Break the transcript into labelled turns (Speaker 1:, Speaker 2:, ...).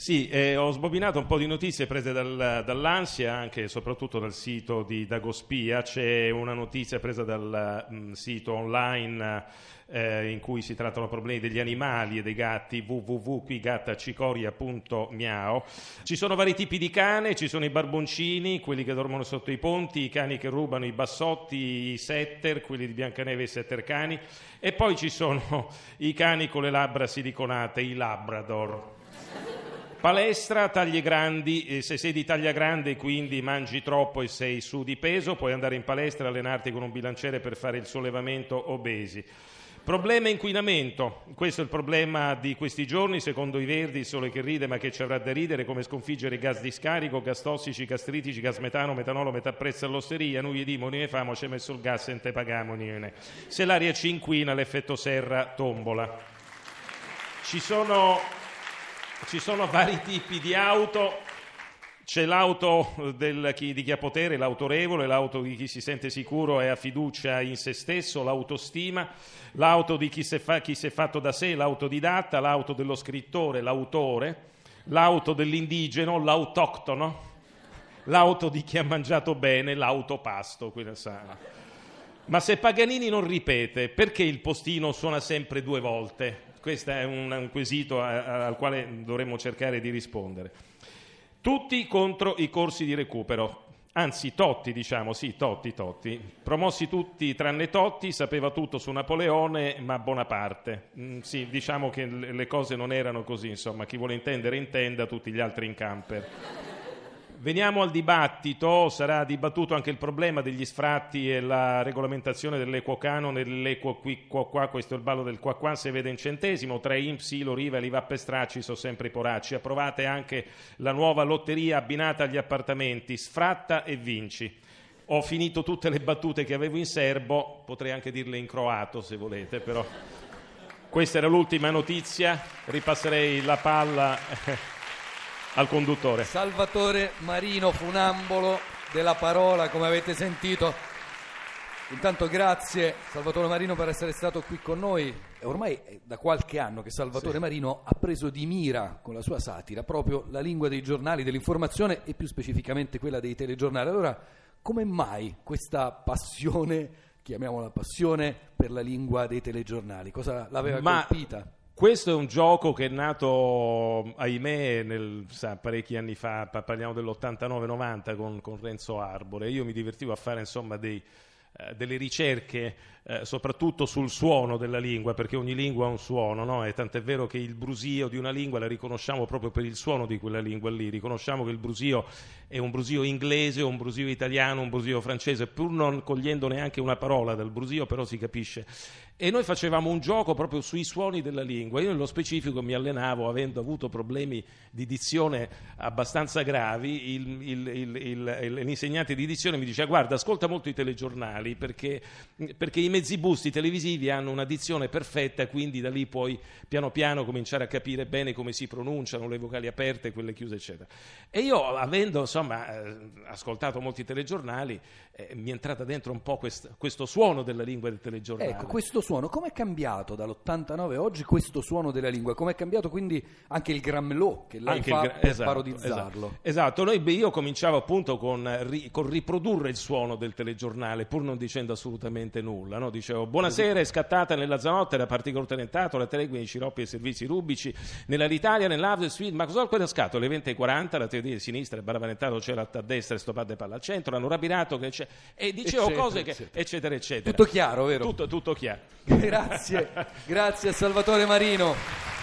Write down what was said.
Speaker 1: Sì, eh, ho sbobinato un po' di notizie prese dal, dall'Ansia, anche e soprattutto dal sito di Dagospia. C'è una notizia presa dal mh, mm, sito online eh, in cui si trattano problemi degli animali e dei gatti www.quigattacicoria.miao. Ci sono vari tipi di cane, ci sono i barboncini, quelli che dormono sotto i ponti, i cani che rubano i bassotti, i setter, quelli di Biancaneve e i setter cani, e poi ci sono i cani con le labbra siliconate, i labrador. Palestra, taglie grandi, se sei di taglia grande quindi mangi troppo e sei su di peso, puoi andare in palestra e allenarti con un bilanciere per fare il sollevamento obesi. Problema inquinamento, questo è il problema di questi giorni, secondo i Verdi, il sole che ride ma che ci avrà da ridere, come sconfiggere gas di scarico, gas tossici, gas tritici, gas metano, metanolo, metaprezzo all'osteria, noi dimo, noi ne famo, ci ha messo il gas e non te pagamo niente. Se l'aria ci inquina l'effetto serra tombola. Ci sono ci sono vari tipi di auto. C'è l'auto del, chi, di chi ha potere, l'autorevole, l'auto di chi si sente sicuro e ha fiducia in se stesso, l'autostima, l'auto di chi si, fa, chi si è fatto da sé, l'autodidatta, l'auto dello scrittore, l'autore, l'auto dell'indigeno, l'autoctono, l'auto di chi ha mangiato bene, l'autopasto, quella. Ma se Paganini non ripete, perché il postino suona sempre due volte? Questo è un, un quesito a, a, al quale dovremmo cercare di rispondere. Tutti contro i corsi di recupero. Anzi, Totti, diciamo, sì, Totti, Totti. Promossi tutti tranne Totti, sapeva tutto su Napoleone, ma Bonaparte. Mm, sì, diciamo che le cose non erano così, insomma, chi vuole intendere intenda, tutti gli altri in camper. Veniamo al dibattito, sarà dibattuto anche il problema degli sfratti e la regolamentazione dell'equo canone, dell'equo qui, qua, qua, questo è il ballo del qua qua, se vede in centesimo, tra IMSI, Loriva, Livappe Stracci sono sempre i poracci. Approvate anche la nuova lotteria abbinata agli appartamenti, sfratta e vinci. Ho finito tutte le battute che avevo in serbo, potrei anche dirle in croato se volete, però. Questa era l'ultima notizia, ripasserei la palla al conduttore.
Speaker 2: Salvatore Marino, funambolo della parola, come avete sentito. Intanto grazie Salvatore Marino per essere stato qui con noi. Ormai è da qualche anno che Salvatore sì. Marino ha preso di mira con la sua satira proprio la lingua dei giornali, dell'informazione e più specificamente quella dei telegiornali. Allora, come mai questa passione, chiamiamola passione, per la lingua dei telegiornali? Cosa l'aveva Ma... colpita?
Speaker 1: Questo è un gioco che è nato, ahimè, nel, sa, parecchi anni fa, parliamo dell'89-90 con, con Renzo Arbore. Io mi divertivo a fare insomma dei, eh, delle ricerche eh, soprattutto sul suono della lingua, perché ogni lingua ha un suono, no? e tant'è vero che il brusio di una lingua la riconosciamo proprio per il suono di quella lingua lì, riconosciamo che il brusio è un brusio inglese, un brusio italiano, un brusio francese, pur non cogliendo neanche una parola dal brusio, però si capisce. E noi facevamo un gioco proprio sui suoni della lingua. Io nello specifico mi allenavo, avendo avuto problemi di dizione abbastanza gravi, il, il, il, l'insegnante di dizione mi diceva guarda, ascolta molto i telegiornali perché, perché i mezzi busti televisivi hanno una dizione perfetta, quindi da lì puoi piano piano cominciare a capire bene come si pronunciano le vocali aperte, quelle chiuse, eccetera. E io, avendo insomma, eh, ascoltato molti telegiornali, eh, mi è entrata dentro un po' quest- questo suono della lingua del telegiornale.
Speaker 2: Ecco, questo suono, come è cambiato dall'89 a oggi questo suono della lingua? Come è cambiato quindi anche il grammelò che lei anche fa gra- per esatto, parodizzarlo?
Speaker 1: Esatto, esatto. Noi, beh, io cominciavo appunto con, ri- con, riprodurre il suono del telegiornale, pur non dicendo assolutamente nulla. No? Dicevo, buonasera, è scattata nella zanotte la particolo tenentato, la tregua, i sciroppi e i servizi rubici, nell'Italia, nell'Avde, Sud, ma cosa ho quella scatola? Le 20.40, la teoria di sinistra, il baraventato c'era a destra e stopate palla al centro, l'hanno rabirato che c'è e dicevo eccetera, cose che eccetera. eccetera eccetera
Speaker 2: tutto chiaro vero?
Speaker 1: tutto, tutto chiaro
Speaker 2: grazie grazie a Salvatore Marino